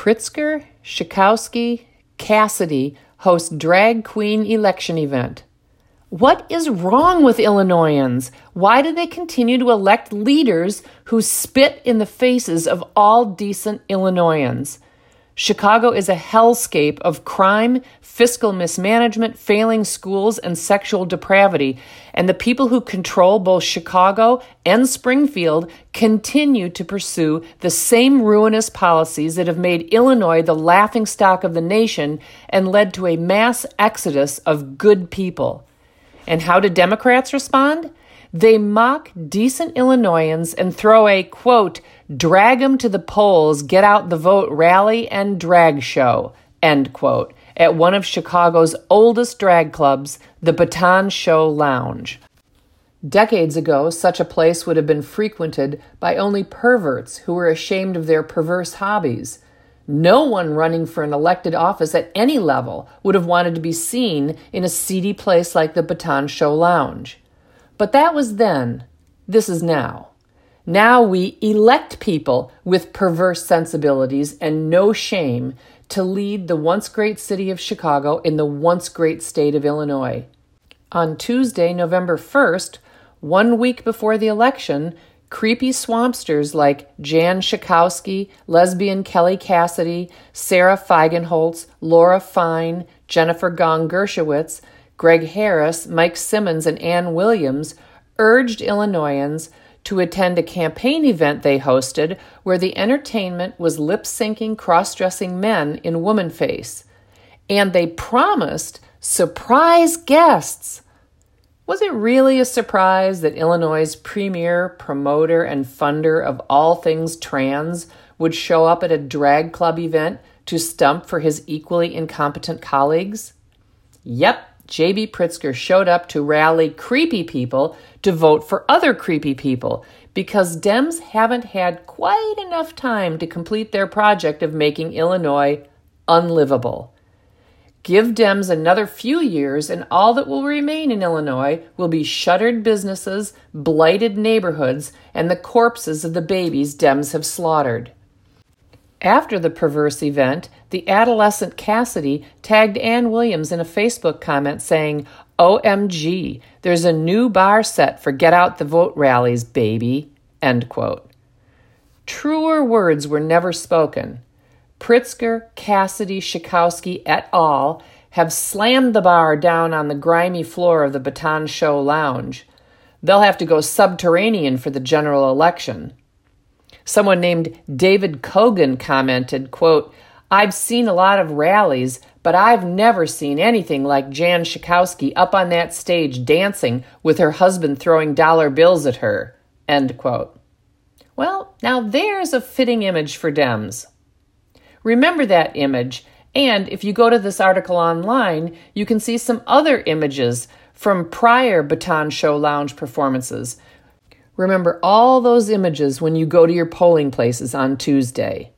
Pritzker, Schakowsky, Cassidy host drag queen election event. What is wrong with Illinoisans? Why do they continue to elect leaders who spit in the faces of all decent Illinoisans? Chicago is a hellscape of crime, fiscal mismanagement, failing schools, and sexual depravity. And the people who control both Chicago and Springfield continue to pursue the same ruinous policies that have made Illinois the laughingstock of the nation and led to a mass exodus of good people. And how do Democrats respond? They mock decent Illinoisans and throw a quote, drag 'em to the polls, get out the vote rally and drag show, end quote, at one of Chicago's oldest drag clubs, the Baton Show Lounge. Decades ago, such a place would have been frequented by only perverts who were ashamed of their perverse hobbies. No one running for an elected office at any level would have wanted to be seen in a seedy place like the Baton Show Lounge. But that was then. This is now. Now we elect people with perverse sensibilities and no shame to lead the once great city of Chicago in the once great state of Illinois. On Tuesday, November 1st, one week before the election, creepy swampsters like Jan Schakowsky, lesbian Kelly Cassidy, Sara Feigenholtz, Laura Fine, Jennifer Gong Gershowitz, Greg Harris, Mike Simmons, and Ann Williams urged Illinoisans to attend a campaign event they hosted where the entertainment was lip syncing cross dressing men in woman face. And they promised surprise guests. Was it really a surprise that Illinois' premier promoter and funder of all things trans would show up at a drag club event to stump for his equally incompetent colleagues? Yep, J.B. Pritzker showed up to rally creepy people to vote for other creepy people because Dems haven't had quite enough time to complete their project of making Illinois unlivable. Give Dems another few years, and all that will remain in Illinois will be shuttered businesses, blighted neighborhoods, and the corpses of the babies Dems have slaughtered. After the perverse event, the adolescent Cassidy tagged Ann Williams in a Facebook comment saying, OMG, there's a new bar set for get out the vote rallies, baby. End quote. Truer words were never spoken. Pritzker, Cassidy, Schakowsky et al. have slammed the bar down on the grimy floor of the Baton Show Lounge. They'll have to go subterranean for the general election. Someone named David Kogan commented, quote, I've seen a lot of rallies, but I've never seen anything like Jan Schakowsky up on that stage dancing with her husband throwing dollar bills at her. End quote. Well, now there's a fitting image for Dems. Remember that image, and if you go to this article online, you can see some other images from prior Baton Show Lounge performances Remember all those images when you go to your polling places on Tuesday.